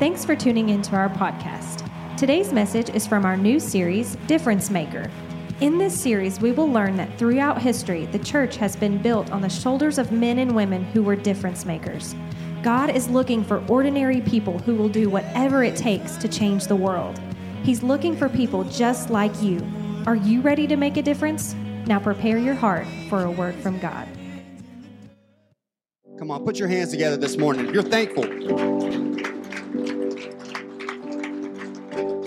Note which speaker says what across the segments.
Speaker 1: Thanks for tuning into our podcast. Today's message is from our new series, Difference Maker. In this series, we will learn that throughout history, the church has been built on the shoulders of men and women who were difference makers. God is looking for ordinary people who will do whatever it takes to change the world. He's looking for people just like you. Are you ready to make a difference? Now prepare your heart for a word from God.
Speaker 2: Come on, put your hands together this morning. You're thankful.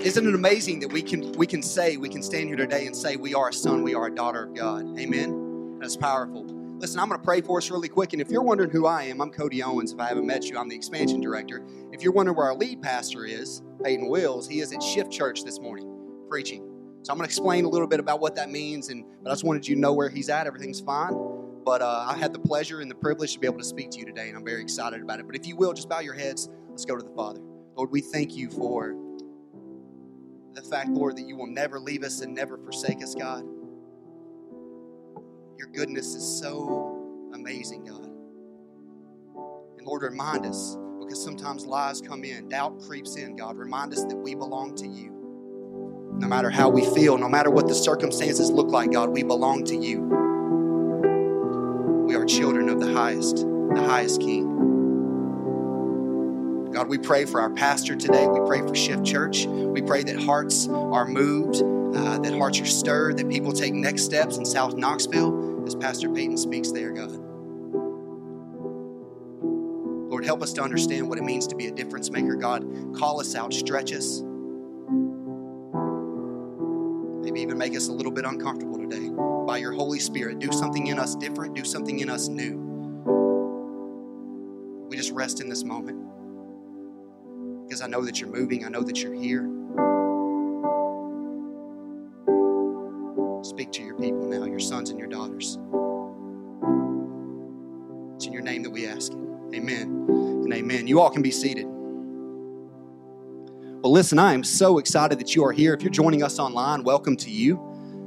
Speaker 2: Isn't it amazing that we can we can say we can stand here today and say we are a son, we are a daughter of God. Amen. That's powerful. Listen, I'm going to pray for us really quick. And if you're wondering who I am, I'm Cody Owens. If I haven't met you, I'm the expansion director. If you're wondering where our lead pastor is, Peyton Wills, he is at Shift Church this morning preaching. So I'm going to explain a little bit about what that means. And but I just wanted you to know where he's at. Everything's fine. But uh, I had the pleasure and the privilege to be able to speak to you today, and I'm very excited about it. But if you will, just bow your heads. Let's go to the Father. Lord, we thank you for the fact, Lord, that you will never leave us and never forsake us, God. Your goodness is so amazing, God. And Lord, remind us, because sometimes lies come in, doubt creeps in, God. Remind us that we belong to you. No matter how we feel, no matter what the circumstances look like, God, we belong to you. We are children of the highest, the highest King. God, we pray for our pastor today. We pray for Shift Church. We pray that hearts are moved, uh, that hearts are stirred, that people take next steps in South Knoxville as Pastor Peyton speaks there, God. Lord, help us to understand what it means to be a difference maker. God, call us out, stretch us. Maybe even make us a little bit uncomfortable today. By your Holy Spirit, do something in us different, do something in us new. We just rest in this moment because I know that you're moving, I know that you're here. Speak to your people now, your sons and your daughters. It's in your name that we ask it. Amen and amen. You all can be seated. Well, listen, I am so excited that you are here. If you're joining us online, welcome to you.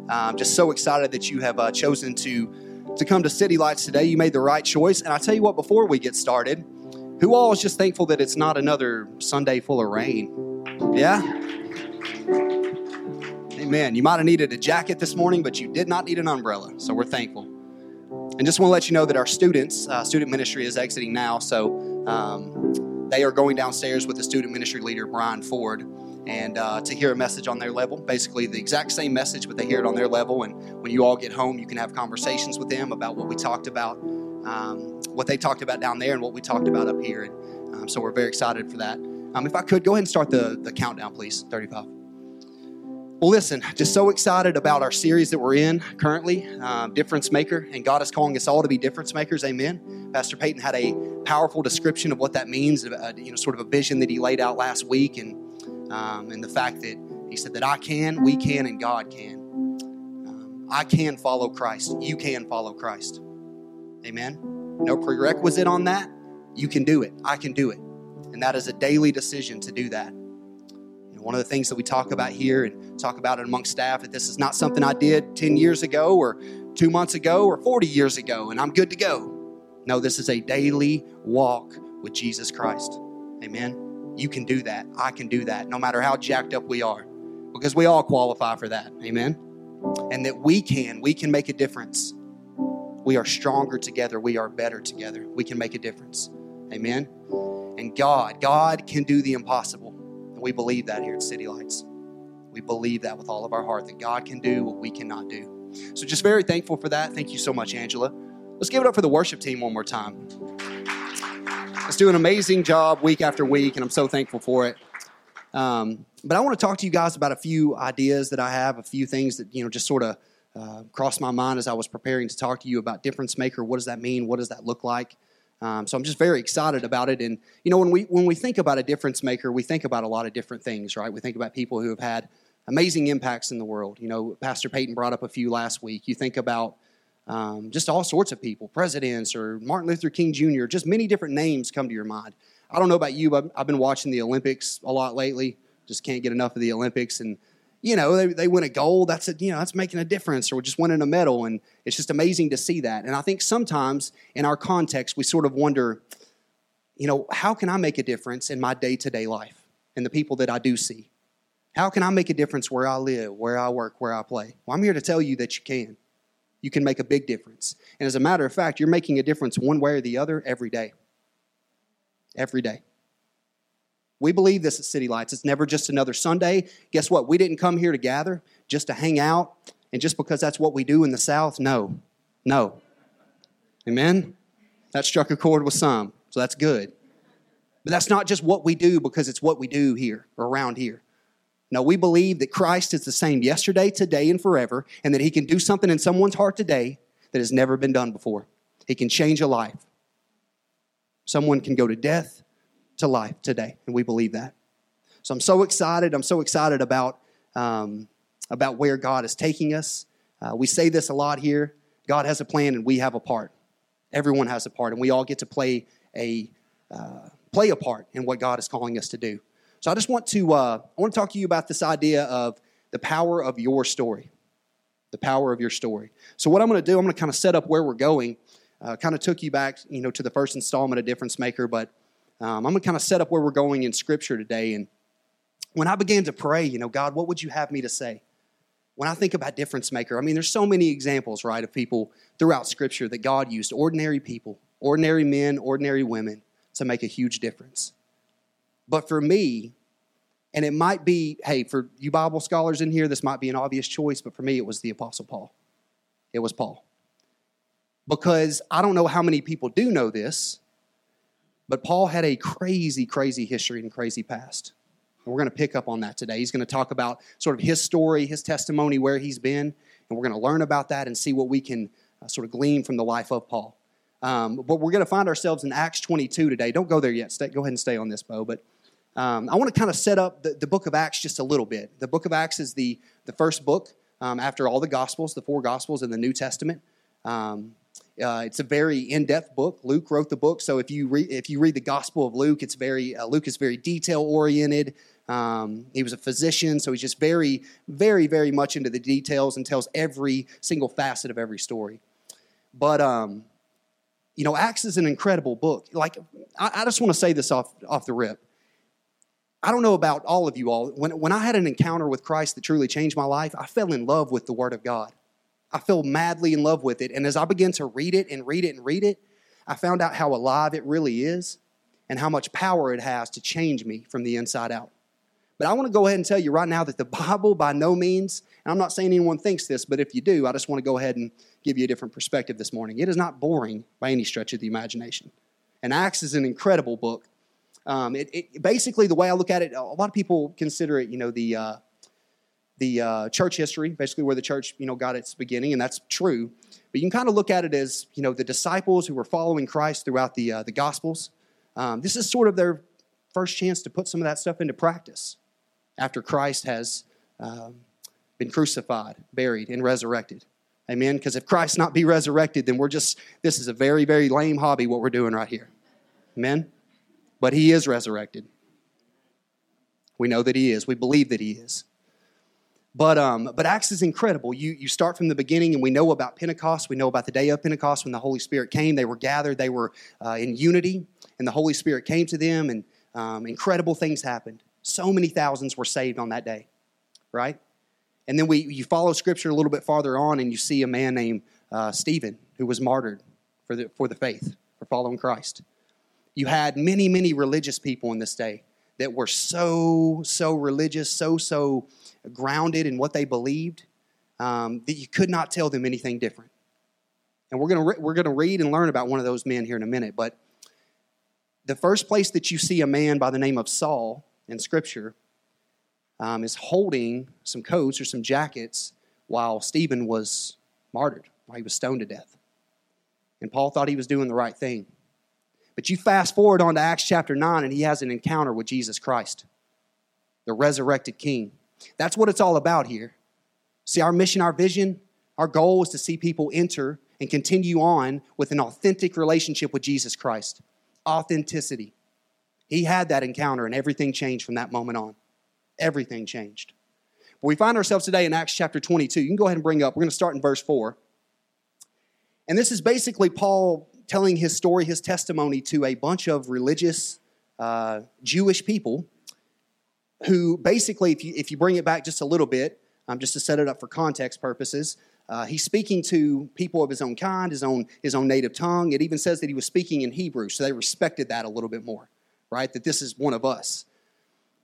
Speaker 2: I'm just so excited that you have uh, chosen to, to come to City Lights today. You made the right choice. And I tell you what, before we get started, who all is just thankful that it's not another Sunday full of rain? Yeah? Amen. You might have needed a jacket this morning, but you did not need an umbrella. So we're thankful. And just want to let you know that our students, uh, student ministry is exiting now. So um, they are going downstairs with the student ministry leader, Brian Ford, and uh, to hear a message on their level. Basically, the exact same message, but they hear it on their level. And when you all get home, you can have conversations with them about what we talked about um, what they talked about down there and what we talked about up here. And um, so we're very excited for that. Um, if I could, go ahead and start the, the countdown, please 35. Well, listen, just so excited about our series that we're in currently, um, Difference Maker, and God is calling us all to be difference makers. Amen. Pastor Peyton had a powerful description of what that means, uh, you know, sort of a vision that he laid out last week, and um, and the fact that he said that I can, we can, and God can. Um, I can follow Christ. You can follow Christ. Amen. No prerequisite on that. You can do it. I can do it. And that is a daily decision to do that. Know, one of the things that we talk about here and talk about it among staff that this is not something I did 10 years ago or two months ago or 40 years ago and I'm good to go. No, this is a daily walk with Jesus Christ. Amen. You can do that. I can do that no matter how jacked up we are because we all qualify for that. Amen. And that we can, we can make a difference we are stronger together. We are better together. We can make a difference. Amen. And God, God can do the impossible. And we believe that here at City Lights. We believe that with all of our heart that God can do what we cannot do. So just very thankful for that. Thank you so much, Angela. Let's give it up for the worship team one more time. Let's do an amazing job week after week, and I'm so thankful for it. Um, but I want to talk to you guys about a few ideas that I have, a few things that, you know, just sort of uh, crossed my mind as I was preparing to talk to you about difference maker. What does that mean? What does that look like? Um, so I'm just very excited about it. And you know, when we when we think about a difference maker, we think about a lot of different things, right? We think about people who have had amazing impacts in the world. You know, Pastor Peyton brought up a few last week. You think about um, just all sorts of people, presidents or Martin Luther King Jr. Just many different names come to your mind. I don't know about you, but I've been watching the Olympics a lot lately. Just can't get enough of the Olympics and you know, they, they win a gold, that's a, you know, that's making a difference, or just winning a medal. And it's just amazing to see that. And I think sometimes in our context, we sort of wonder, you know, how can I make a difference in my day to day life and the people that I do see? How can I make a difference where I live, where I work, where I play? Well, I'm here to tell you that you can. You can make a big difference. And as a matter of fact, you're making a difference one way or the other every day. Every day. We believe this at City Lights. It's never just another Sunday. Guess what? We didn't come here to gather just to hang out and just because that's what we do in the South. No. No. Amen? That struck a chord with some, so that's good. But that's not just what we do because it's what we do here or around here. No, we believe that Christ is the same yesterday, today, and forever, and that He can do something in someone's heart today that has never been done before. He can change a life. Someone can go to death to life today, and we believe that. So I'm so excited. I'm so excited about, um, about where God is taking us. Uh, we say this a lot here God has a plan, and we have a part. Everyone has a part, and we all get to play a, uh, play a part in what God is calling us to do. So I just want to uh, I want to talk to you about this idea of the power of your story, the power of your story. So what I'm going to do, I'm going to kind of set up where we're going. Uh, kind of took you back, you know, to the first installment of Difference Maker, but um, I'm going to kind of set up where we're going in Scripture today. And when I began to pray, you know, God, what would you have me to say? When I think about Difference Maker, I mean, there's so many examples, right, of people throughout Scripture that God used, ordinary people, ordinary men, ordinary women, to make a huge difference. But for me, and it might be, hey, for you Bible scholars in here, this might be an obvious choice, but for me, it was the Apostle Paul. It was Paul. Because I don't know how many people do know this, but Paul had a crazy, crazy history and crazy past. And we're going to pick up on that today. He's going to talk about sort of his story, his testimony, where he's been, and we're going to learn about that and see what we can uh, sort of glean from the life of Paul. Um, but we're going to find ourselves in Acts 22 today. Don't go there yet. Stay, go ahead and stay on this, Bo. But um, I want to kind of set up the, the, book of Acts just a little bit. The book of Acts is the, the first book um, after all the Gospels, the four Gospels in the New Testament. Um, uh, it's a very in-depth book. Luke wrote the book, so if you read if you read the Gospel of Luke, it's very uh, Luke is very detail oriented. Um, he was a physician, so he's just very, very, very much into the details and tells every single facet of every story. But um, you know, Acts is an incredible book. Like I, I just want to say this off off the rip. I don't know about all of you all. When, when I had an encounter with Christ that truly changed my life, I fell in love with the Word of God. I fell madly in love with it. And as I began to read it and read it and read it, I found out how alive it really is and how much power it has to change me from the inside out. But I want to go ahead and tell you right now that the Bible, by no means, and I'm not saying anyone thinks this, but if you do, I just want to go ahead and give you a different perspective this morning. It is not boring by any stretch of the imagination. And Acts is an incredible book um, it, it, basically, the way I look at it, a lot of people consider it, you know, the uh, the uh, church history, basically where the church, you know, got its beginning, and that's true. But you can kind of look at it as, you know, the disciples who were following Christ throughout the uh, the Gospels. Um, this is sort of their first chance to put some of that stuff into practice after Christ has um, been crucified, buried, and resurrected. Amen. Because if Christ not be resurrected, then we're just this is a very very lame hobby what we're doing right here. Amen but he is resurrected. We know that he is. We believe that he is. But, um, but Acts is incredible. You, you start from the beginning, and we know about Pentecost. We know about the day of Pentecost when the Holy Spirit came. They were gathered, they were uh, in unity, and the Holy Spirit came to them, and um, incredible things happened. So many thousands were saved on that day, right? And then we, you follow Scripture a little bit farther on, and you see a man named uh, Stephen who was martyred for the, for the faith, for following Christ you had many, many religious people in this day that were so, so religious, so, so grounded in what they believed um, that you could not tell them anything different. And we're going re- we're going to read and learn about one of those men here in a minute. But the first place that you see a man by the name of Saul in Scripture um, is holding some coats or some jackets while Stephen was martyred, while he was stoned to death. And Paul thought he was doing the right thing. But you fast forward on to Acts chapter 9, and he has an encounter with Jesus Christ, the resurrected King. That's what it's all about here. See, our mission, our vision, our goal is to see people enter and continue on with an authentic relationship with Jesus Christ. Authenticity. He had that encounter, and everything changed from that moment on. Everything changed. But we find ourselves today in Acts chapter 22. You can go ahead and bring up, we're going to start in verse 4. And this is basically Paul telling his story, his testimony to a bunch of religious uh, Jewish people who basically, if you, if you bring it back just a little bit, um, just to set it up for context purposes, uh, he's speaking to people of his own kind, his own, his own native tongue. It even says that he was speaking in Hebrew, so they respected that a little bit more, right? That this is one of us.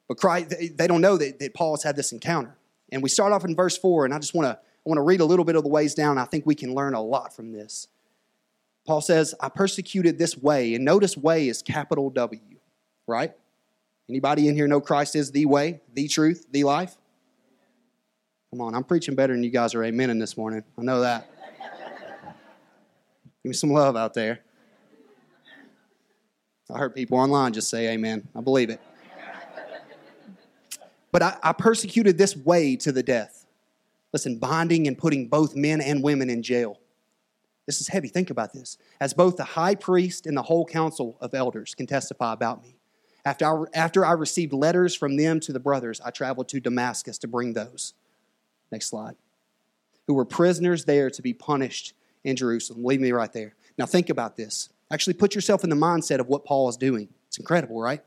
Speaker 2: But Christ, they don't know that, that Paul's had this encounter. And we start off in verse 4, and I just want to I want to read a little bit of the ways down. I think we can learn a lot from this. Paul says, I persecuted this way. And notice way is capital W, right? Anybody in here know Christ is the way, the truth, the life? Come on, I'm preaching better than you guys are amening this morning. I know that. Give me some love out there. I heard people online just say amen. I believe it. But I, I persecuted this way to the death. Listen, binding and putting both men and women in jail. This is heavy. Think about this. As both the high priest and the whole council of elders can testify about me. After I, after I received letters from them to the brothers, I traveled to Damascus to bring those. Next slide. Who were prisoners there to be punished in Jerusalem. Leave me right there. Now think about this. Actually, put yourself in the mindset of what Paul is doing. It's incredible, right?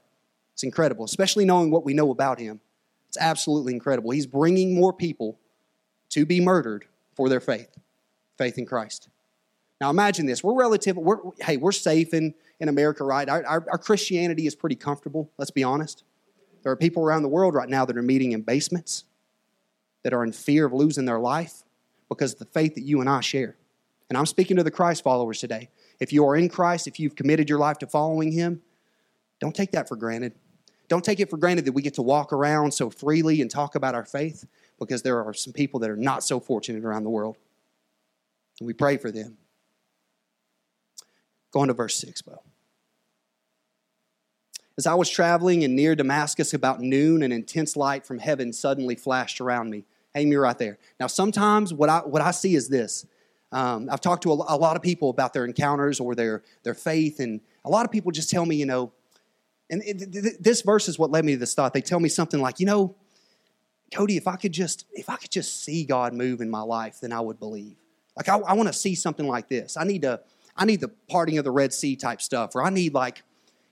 Speaker 2: It's incredible, especially knowing what we know about him. It's absolutely incredible. He's bringing more people to be murdered for their faith, faith in Christ. Now imagine this. We're relative, we're, hey, we're safe in, in America, right? Our, our, our Christianity is pretty comfortable, let's be honest. There are people around the world right now that are meeting in basements, that are in fear of losing their life because of the faith that you and I share. And I'm speaking to the Christ followers today. If you are in Christ, if you've committed your life to following Him, don't take that for granted. Don't take it for granted that we get to walk around so freely and talk about our faith because there are some people that are not so fortunate around the world. And we pray for them. Go on to verse 6, Bo. As I was traveling and near Damascus about noon, an intense light from heaven suddenly flashed around me. Hang me right there. Now, sometimes what I, what I see is this. Um, I've talked to a, a lot of people about their encounters or their, their faith, and a lot of people just tell me, you know, and this verse is what led me to this thought. They tell me something like, you know, Cody, if I could just if I could just see God move in my life, then I would believe. Like I, I want to see something like this. I need to I need the parting of the Red Sea type stuff, or I need like,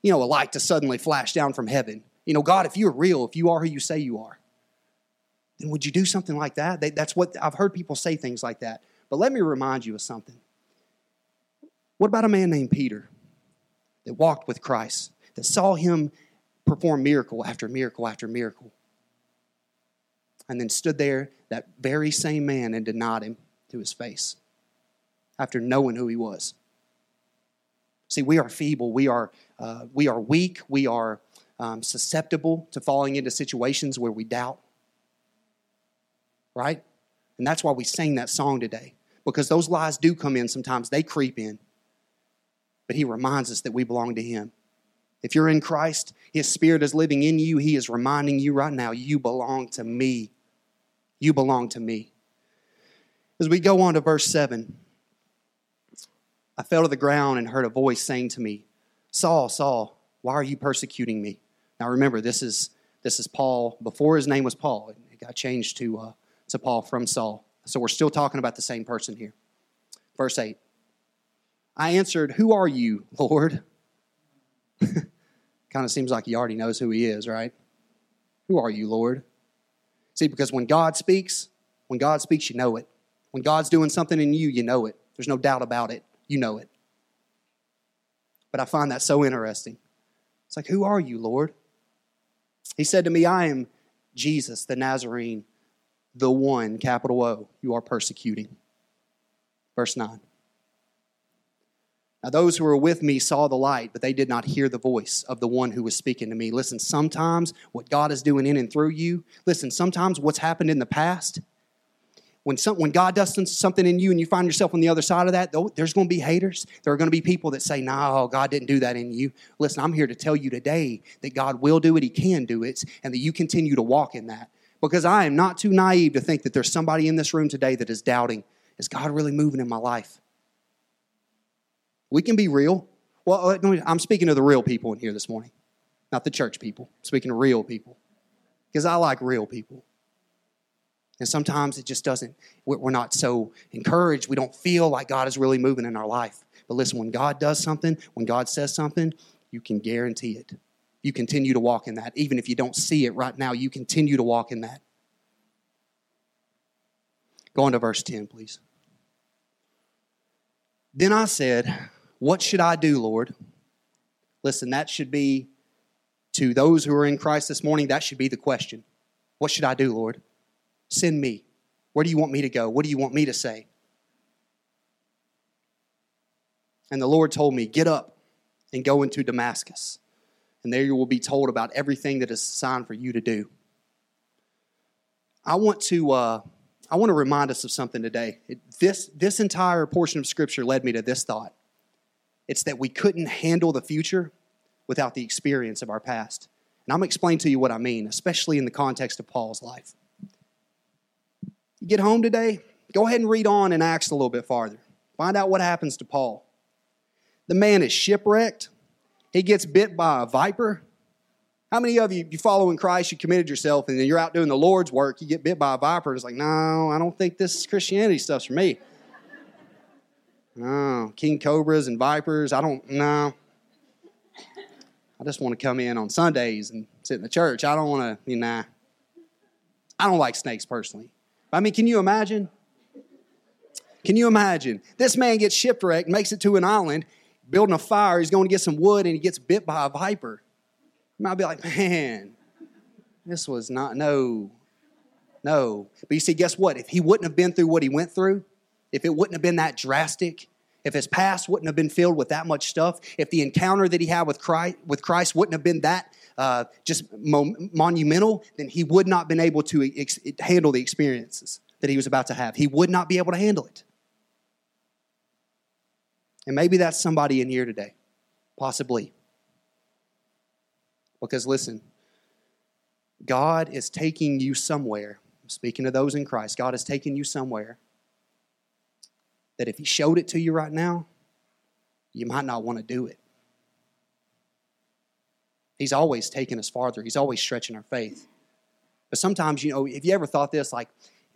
Speaker 2: you know, a light to suddenly flash down from heaven. You know, God, if you're real, if you are who you say you are, then would you do something like that? That's what I've heard people say things like that. But let me remind you of something. What about a man named Peter that walked with Christ, that saw him perform miracle after miracle after miracle? and then stood there, that very same man, and denied him to his face after knowing who he was. See, we are feeble, we are, uh, we are weak, we are um, susceptible to falling into situations where we doubt. Right? And that's why we sing that song today, because those lies do come in sometimes, they creep in. But he reminds us that we belong to him. If you're in Christ, His Spirit is living in you. He is reminding you right now, you belong to me. You belong to me. As we go on to verse 7, I fell to the ground and heard a voice saying to me, Saul, Saul, why are you persecuting me? Now remember, this is, this is Paul. Before his name was Paul, it got changed to, uh, to Paul from Saul. So we're still talking about the same person here. Verse 8 I answered, Who are you, Lord? kind of seems like he already knows who he is, right? Who are you, Lord? See, because when God speaks, when God speaks, you know it. When God's doing something in you, you know it. There's no doubt about it. You know it. But I find that so interesting. It's like, Who are you, Lord? He said to me, I am Jesus, the Nazarene, the one, capital O, you are persecuting. Verse 9. Now, those who were with me saw the light, but they did not hear the voice of the one who was speaking to me. Listen, sometimes what God is doing in and through you, listen, sometimes what's happened in the past, when, some, when God does something in you and you find yourself on the other side of that, there's going to be haters. There are going to be people that say, No, oh, God didn't do that in you. Listen, I'm here to tell you today that God will do it, He can do it, and that you continue to walk in that. Because I am not too naive to think that there's somebody in this room today that is doubting, Is God really moving in my life? We can be real. Well, I'm speaking to the real people in here this morning, not the church people. I'm speaking to real people because I like real people. And sometimes it just doesn't, we're not so encouraged. We don't feel like God is really moving in our life. But listen, when God does something, when God says something, you can guarantee it. You continue to walk in that. Even if you don't see it right now, you continue to walk in that. Go on to verse 10, please. Then I said, What should I do, Lord? Listen, that should be to those who are in Christ this morning, that should be the question. What should I do, Lord? Send me. Where do you want me to go? What do you want me to say? And the Lord told me, Get up and go into Damascus, and there you will be told about everything that is assigned for you to do. I want to. Uh, I want to remind us of something today. It, this, this entire portion of Scripture led me to this thought it's that we couldn't handle the future without the experience of our past. And I'm going to explain to you what I mean, especially in the context of Paul's life. You get home today, go ahead and read on in Acts a little bit farther. Find out what happens to Paul. The man is shipwrecked, he gets bit by a viper. How many of you, you follow in Christ, you committed yourself, and then you're out doing the Lord's work, you get bit by a viper, it's like, no, I don't think this Christianity stuff's for me. No, king cobras and vipers, I don't, no. I just want to come in on Sundays and sit in the church. I don't want to, you know, I don't like snakes personally. I mean, can you imagine? Can you imagine? This man gets shipwrecked, makes it to an island, building a fire. He's going to get some wood, and he gets bit by a viper. You might be like, man, this was not, no, no. But you see, guess what? If he wouldn't have been through what he went through, if it wouldn't have been that drastic, if his past wouldn't have been filled with that much stuff, if the encounter that he had with Christ, with Christ wouldn't have been that uh, just monumental, then he would not have been able to ex- handle the experiences that he was about to have. He would not be able to handle it. And maybe that's somebody in here today, possibly. Because listen, God is taking you somewhere. Speaking of those in Christ, God is taking you somewhere that if He showed it to you right now, you might not want to do it. He's always taking us farther, He's always stretching our faith. But sometimes, you know, if you ever thought this, like,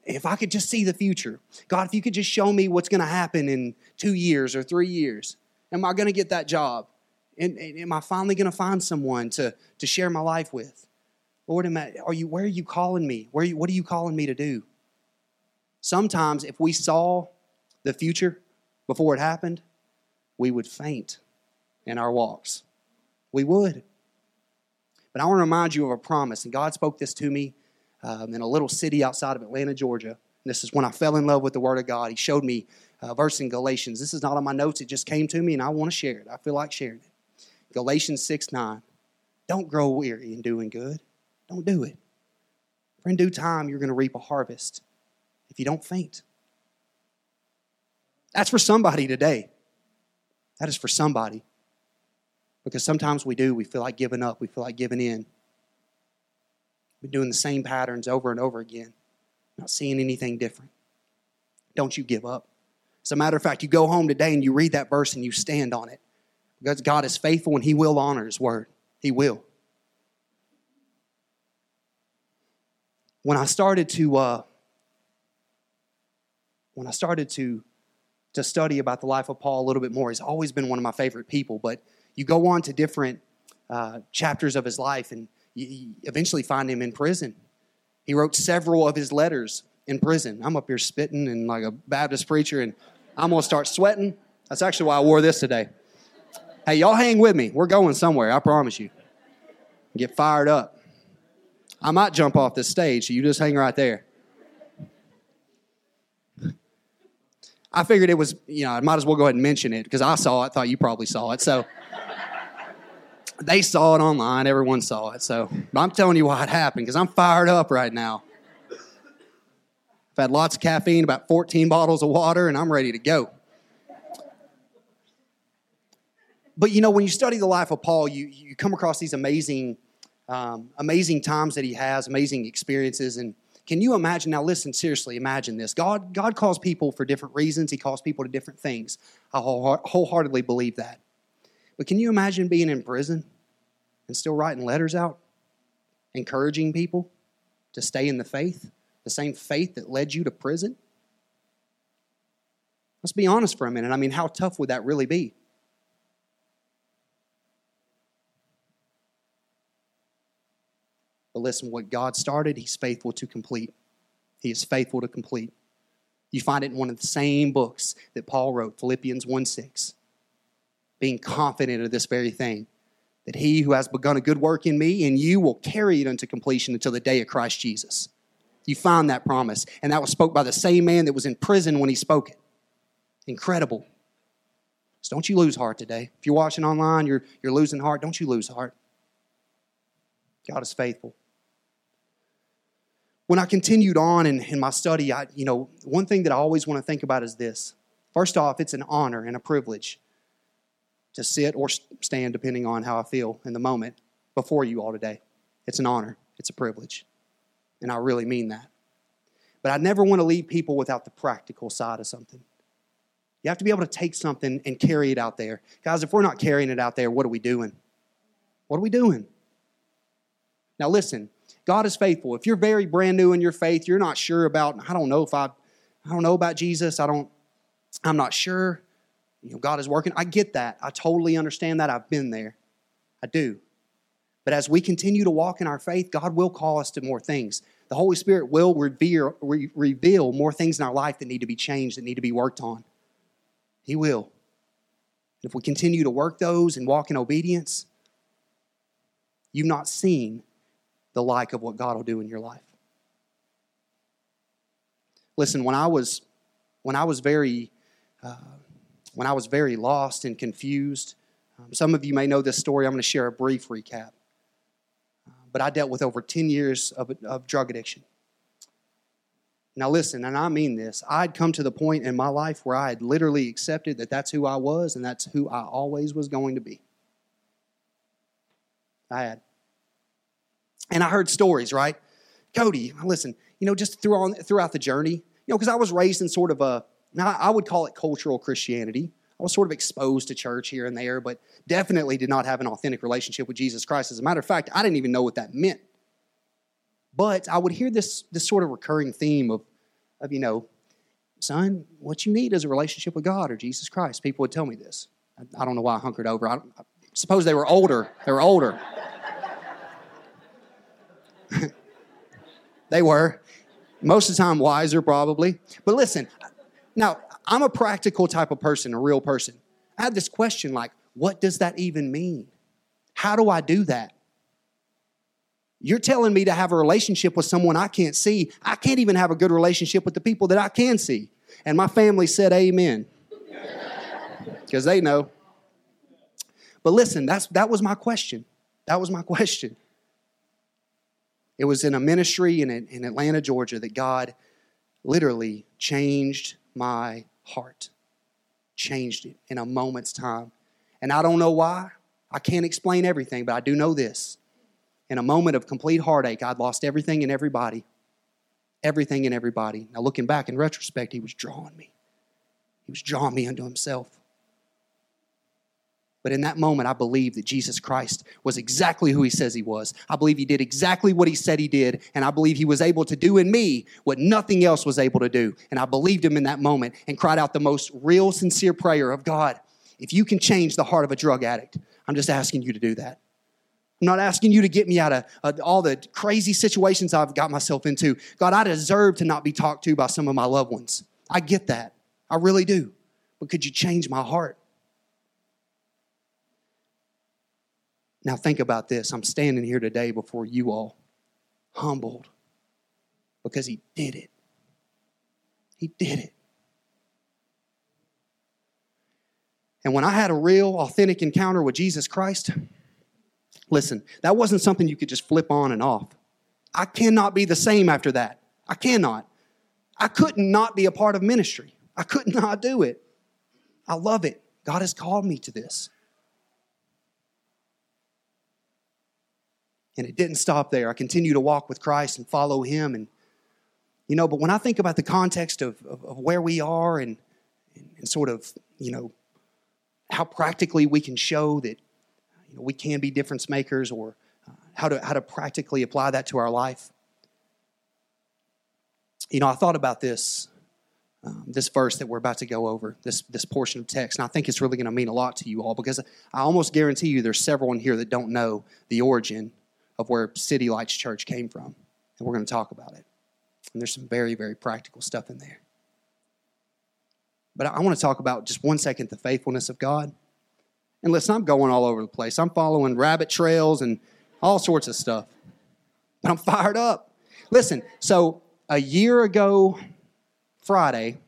Speaker 2: if I could just see the future, God, if you could just show me what's going to happen in two years or three years, am I going to get that job? And, and am I finally going to find someone to, to share my life with? Lord, am I, are you, where are you calling me? Where are you, what are you calling me to do? Sometimes, if we saw the future before it happened, we would faint in our walks. We would. But I want to remind you of a promise, and God spoke this to me um, in a little city outside of Atlanta, Georgia. And this is when I fell in love with the Word of God. He showed me a verse in Galatians. This is not on my notes, it just came to me, and I want to share it. I feel like sharing it. Galatians 6 9. Don't grow weary in doing good. Don't do it. For in due time, you're going to reap a harvest if you don't faint. That's for somebody today. That is for somebody. Because sometimes we do, we feel like giving up, we feel like giving in. We're doing the same patterns over and over again, not seeing anything different. Don't you give up. As a matter of fact, you go home today and you read that verse and you stand on it. Because God is faithful and He will honor His word. He will. When I started to, uh, when I started to to study about the life of Paul a little bit more. He's always been one of my favorite people, but you go on to different uh, chapters of his life and you, eventually find him in prison. He wrote several of his letters in prison. I'm up here spitting and like a Baptist preacher, and I'm gonna start sweating. That's actually why I wore this today. Hey, y'all hang with me. We're going somewhere, I promise you. Get fired up. I might jump off this stage, so you just hang right there. I figured it was, you know, I might as well go ahead and mention it because I saw it, thought you probably saw it. So they saw it online, everyone saw it. So I'm telling you what happened because I'm fired up right now. I've had lots of caffeine, about 14 bottles of water, and I'm ready to go. But you know, when you study the life of Paul, you, you come across these amazing, um, amazing times that he has, amazing experiences, and can you imagine? Now, listen, seriously, imagine this. God, God calls people for different reasons, He calls people to different things. I wholeheartedly believe that. But can you imagine being in prison and still writing letters out, encouraging people to stay in the faith, the same faith that led you to prison? Let's be honest for a minute. I mean, how tough would that really be? But listen, what God started, He's faithful to complete. He is faithful to complete. You find it in one of the same books that Paul wrote, Philippians 1 6. Being confident of this very thing, that he who has begun a good work in me and you will carry it unto completion until the day of Christ Jesus. You find that promise. And that was spoke by the same man that was in prison when he spoke it. Incredible. So don't you lose heart today. If you're watching online, you're, you're losing heart, don't you lose heart. God is faithful when I continued on in, in my study, I, you know, one thing that I always want to think about is this. First off, it's an honor and a privilege to sit or stand, depending on how I feel in the moment, before you all today. It's an honor, it's a privilege. And I really mean that. But I never want to leave people without the practical side of something. You have to be able to take something and carry it out there. Guys, if we're not carrying it out there, what are we doing? What are we doing? Now, listen, God is faithful. If you're very brand new in your faith, you're not sure about, I don't know if I, I don't know about Jesus. I don't, I'm not sure. You know, God is working. I get that. I totally understand that. I've been there. I do. But as we continue to walk in our faith, God will call us to more things. The Holy Spirit will reveal, re- reveal more things in our life that need to be changed, that need to be worked on. He will. If we continue to work those and walk in obedience, you've not seen the like of what God will do in your life. Listen, when I was when I was very uh, when I was very lost and confused, um, some of you may know this story. I'm going to share a brief recap. Uh, but I dealt with over 10 years of, of drug addiction. Now, listen, and I mean this. I'd come to the point in my life where I had literally accepted that that's who I was and that's who I always was going to be. I had. And I heard stories, right? Cody, listen, you know, just through on, throughout the journey, you know, because I was raised in sort of a, now I would call it cultural Christianity. I was sort of exposed to church here and there, but definitely did not have an authentic relationship with Jesus Christ. As a matter of fact, I didn't even know what that meant. But I would hear this, this sort of recurring theme of, of, you know, son, what you need is a relationship with God or Jesus Christ. People would tell me this. I, I don't know why I hunkered over. I, I suppose they were older. They were older. they were. Most of the time, wiser, probably. But listen, now, I'm a practical type of person, a real person. I had this question like, what does that even mean? How do I do that? You're telling me to have a relationship with someone I can't see. I can't even have a good relationship with the people that I can see. And my family said amen. Because they know. But listen, that's, that was my question. That was my question. It was in a ministry in, in Atlanta, Georgia, that God literally changed my heart, changed it in a moment's time. And I don't know why. I can't explain everything, but I do know this. In a moment of complete heartache, I'd lost everything and everybody. Everything and everybody. Now, looking back in retrospect, He was drawing me. He was drawing me unto Himself. But in that moment, I believe that Jesus Christ was exactly who he says he was. I believe he did exactly what he said he did. And I believe he was able to do in me what nothing else was able to do. And I believed him in that moment and cried out the most real, sincere prayer of God, if you can change the heart of a drug addict, I'm just asking you to do that. I'm not asking you to get me out of uh, all the crazy situations I've got myself into. God, I deserve to not be talked to by some of my loved ones. I get that. I really do. But could you change my heart? Now, think about this. I'm standing here today before you all, humbled, because He did it. He did it. And when I had a real, authentic encounter with Jesus Christ, listen, that wasn't something you could just flip on and off. I cannot be the same after that. I cannot. I could not not be a part of ministry. I could not do it. I love it. God has called me to this. And it didn't stop there. I continued to walk with Christ and follow Him. And, you know, but when I think about the context of, of, of where we are and, and sort of, you know, how practically we can show that, you know, we can be difference makers or uh, how, to, how to practically apply that to our life. You know, I thought about this um, this verse that we're about to go over, this, this portion of text. And I think it's really going to mean a lot to you all because I almost guarantee you there's several in here that don't know the origin of where City Lights Church came from. And we're going to talk about it. And there's some very, very practical stuff in there. But I want to talk about just one second the faithfulness of God. And listen, I'm going all over the place. I'm following rabbit trails and all sorts of stuff. But I'm fired up. Listen, so a year ago, Friday,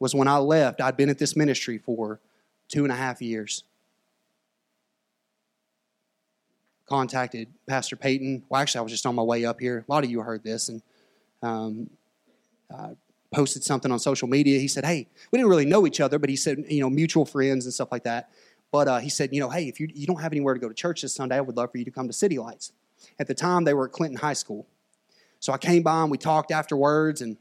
Speaker 2: was when I left. I'd been at this ministry for two and a half years. Contacted Pastor Peyton. Well, actually, I was just on my way up here. A lot of you heard this, and um, uh, posted something on social media. He said, Hey, we didn't really know each other, but he said, you know, mutual friends and stuff like that. But uh, he said, You know, hey, if you, you don't have anywhere to go to church this Sunday, I would love for you to come to City Lights. At the time, they were at Clinton High School. So I came by and we talked afterwards and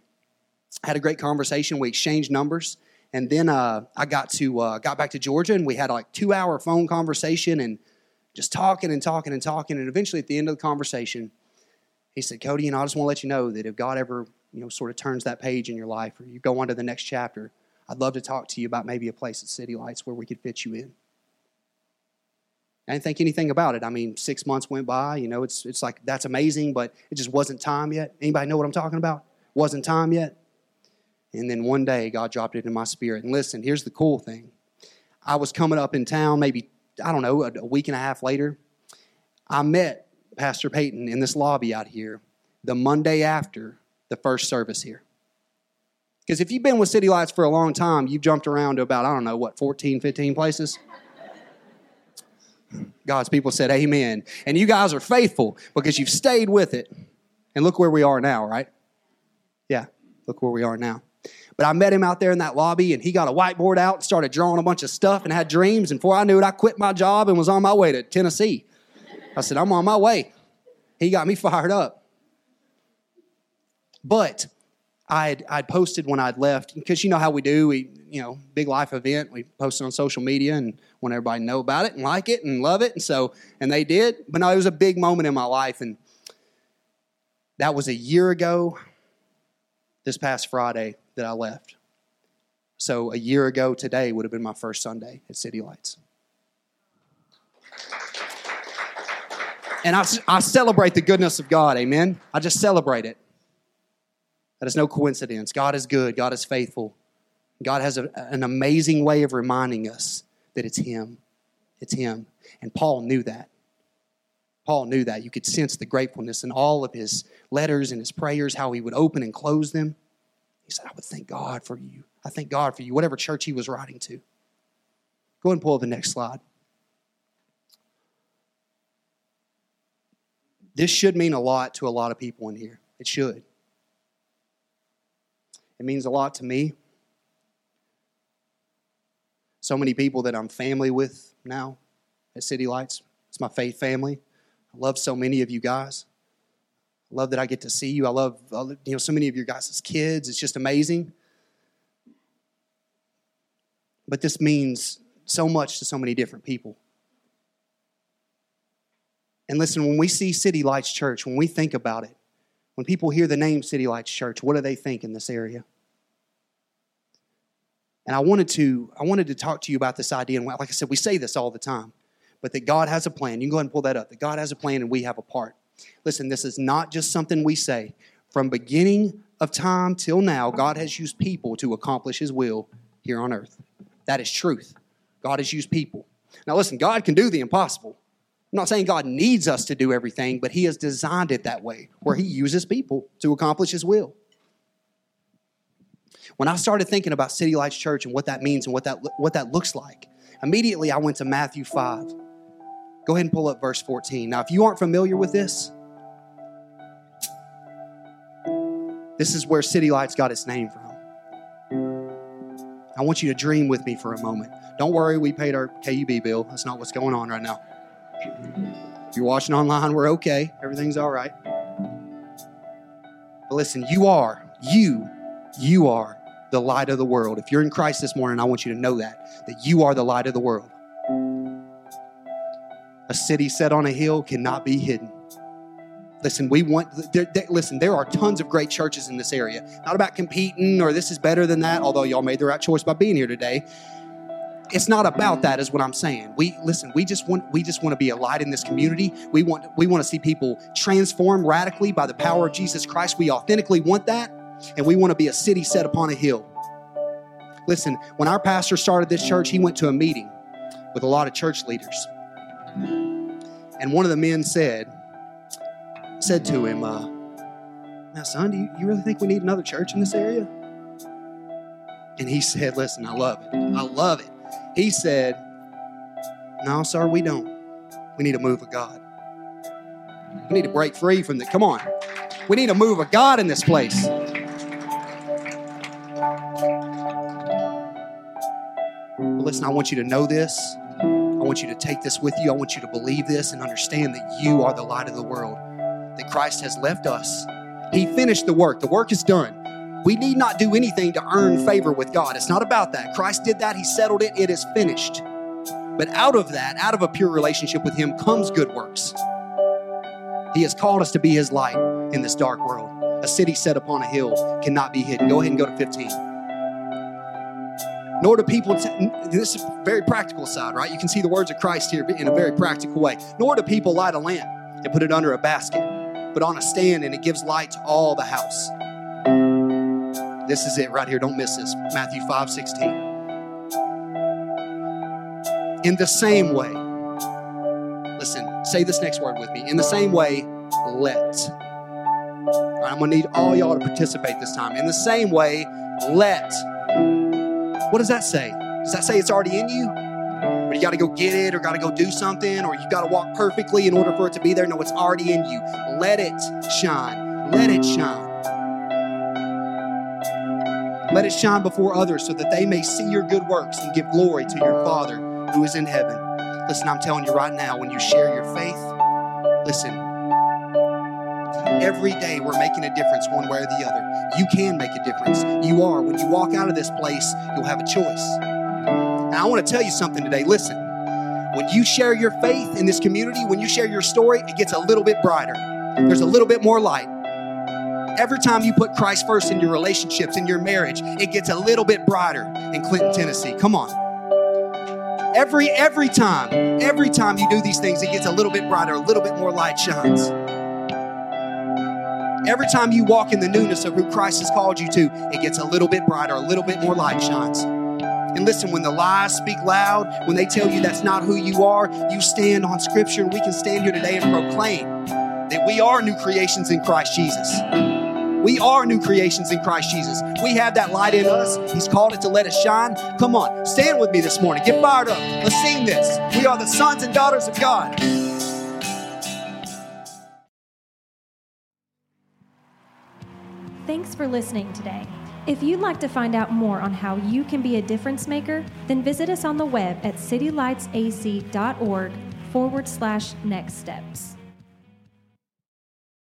Speaker 2: had a great conversation. We exchanged numbers. And then uh, I got to uh, got back to Georgia and we had like two hour phone conversation and just talking and talking and talking. And eventually, at the end of the conversation, he said, Cody, know, I just want to let you know that if God ever you know, sort of turns that page in your life or you go on to the next chapter, I'd love to talk to you about maybe a place at City Lights where we could fit you in. I didn't think anything about it. I mean, six months went by. You know, it's it's like that's amazing, but it just wasn't time yet. Anybody know what I'm talking about? Wasn't time yet. And then one day, God dropped it in my spirit. And listen, here's the cool thing. I was coming up in town, maybe I don't know, a week and a half later. I met Pastor Peyton in this lobby out here the Monday after the first service here. Because if you've been with City Lights for a long time, you've jumped around to about, I don't know, what, 14, 15 places? God's people said amen. And you guys are faithful because you've stayed with it. And look where we are now, right? Yeah, look where we are now. But I met him out there in that lobby and he got a whiteboard out and started drawing a bunch of stuff and had dreams. And before I knew it, I quit my job and was on my way to Tennessee. I said, I'm on my way. He got me fired up. But I'd, I'd posted when I'd left, because you know how we do. We, you know, big life event. We posted on social media and want everybody to know about it and like it and love it. And so, and they did. But no, it was a big moment in my life. And that was a year ago, this past Friday, that I left. So a year ago today would have been my first Sunday at City Lights. And I, I celebrate the goodness of God, amen? I just celebrate it. That is no coincidence. God is good, God is faithful. God has a, an amazing way of reminding us that it's Him. It's Him. And Paul knew that. Paul knew that. You could sense the gratefulness in all of his letters and his prayers, how he would open and close them. He said, I would thank God for you. I thank God for you, whatever church he was writing to. Go ahead and pull up the next slide. This should mean a lot to a lot of people in here. It should. It means a lot to me. So many people that I'm family with now at City Lights. It's my faith family. I love so many of you guys. Love that I get to see you. I love, you know, so many of your guys' kids. It's just amazing. But this means so much to so many different people. And listen, when we see City Lights Church, when we think about it, when people hear the name City Lights Church, what do they think in this area? And I wanted to, I wanted to talk to you about this idea. And like I said, we say this all the time, but that God has a plan. You can go ahead and pull that up. That God has a plan and we have a part. Listen, this is not just something we say. From beginning of time till now, God has used people to accomplish his will here on earth. That is truth. God has used people. Now listen, God can do the impossible. I'm not saying God needs us to do everything, but He has designed it that way, where He uses people to accomplish His will. When I started thinking about City Lights Church and what that means and what that, what that looks like, immediately I went to Matthew 5. Go ahead and pull up verse 14. Now, if you aren't familiar with this, this is where City Lights got its name from. I want you to dream with me for a moment. Don't worry, we paid our KUB bill. That's not what's going on right now. If you're watching online, we're okay. Everything's all right. But listen, you are, you, you are the light of the world. If you're in Christ this morning, I want you to know that, that you are the light of the world. A city set on a hill cannot be hidden. Listen, we want, there, there, listen, there are tons of great churches in this area. Not about competing or this is better than that, although y'all made the right choice by being here today. It's not about that, is what I'm saying. We listen, we just want we just want to be a light in this community. We want we want to see people transformed radically by the power of Jesus Christ. We authentically want that, and we want to be a city set upon a hill. Listen, when our pastor started this church, he went to a meeting with a lot of church leaders. And one of the men said, said to him, uh, Now, son, do you, you really think we need another church in this area? And he said, Listen, I love it. I love it. He said, No, sir, we don't. We need a move of God. We need to break free from the, come on. We need a move of God in this place. Listen, I want you to know this. I want you to take this with you. I want you to believe this and understand that you are the light of the world that Christ has left us. He finished the work, the work is done. We need not do anything to earn favor with God. It's not about that. Christ did that, He settled it, it is finished. But out of that, out of a pure relationship with Him, comes good works. He has called us to be His light in this dark world. A city set upon a hill cannot be hidden. Go ahead and go to 15. Nor do people, t- this is very practical side, right? You can see the words of Christ here in a very practical way. Nor do people light a lamp and put it under a basket but on a stand, and it gives light to all the house. This is it right here. Don't miss this. Matthew 5 16. In the same way, listen, say this next word with me. In the same way, let. I'm going to need all y'all to participate this time. In the same way, let. What does that say? Does that say it's already in you? or you got to go get it or got to go do something or you got to walk perfectly in order for it to be there. No, it's already in you. Let it shine. Let it shine. Let it shine before others so that they may see your good works and give glory to your Father who is in heaven. Listen, I'm telling you right now, when you share your faith, listen, every day we're making a difference one way or the other. You can make a difference. You are. When you walk out of this place, you'll have a choice. And I want to tell you something today. Listen, when you share your faith in this community, when you share your story, it gets a little bit brighter. There's a little bit more light. Every time you put Christ first in your relationships, in your marriage, it gets a little bit brighter in Clinton, Tennessee. Come on. Every every time, every time you do these things, it gets a little bit brighter, a little bit more light shines. Every time you walk in the newness of who Christ has called you to, it gets a little bit brighter, a little bit more light shines. And listen, when the lies speak loud, when they tell you that's not who you are, you stand on Scripture, and we can stand here today and proclaim that we are new creations in Christ Jesus. We are new creations in Christ Jesus. We have that light in us. He's called it to let us shine. Come on, stand with me this morning. Get fired up. Let's sing this. We are the sons and daughters of God.
Speaker 1: Thanks for listening today. If you'd like to find out more on how you can be a difference maker, then visit us on the web at citylightsac.org forward slash next steps.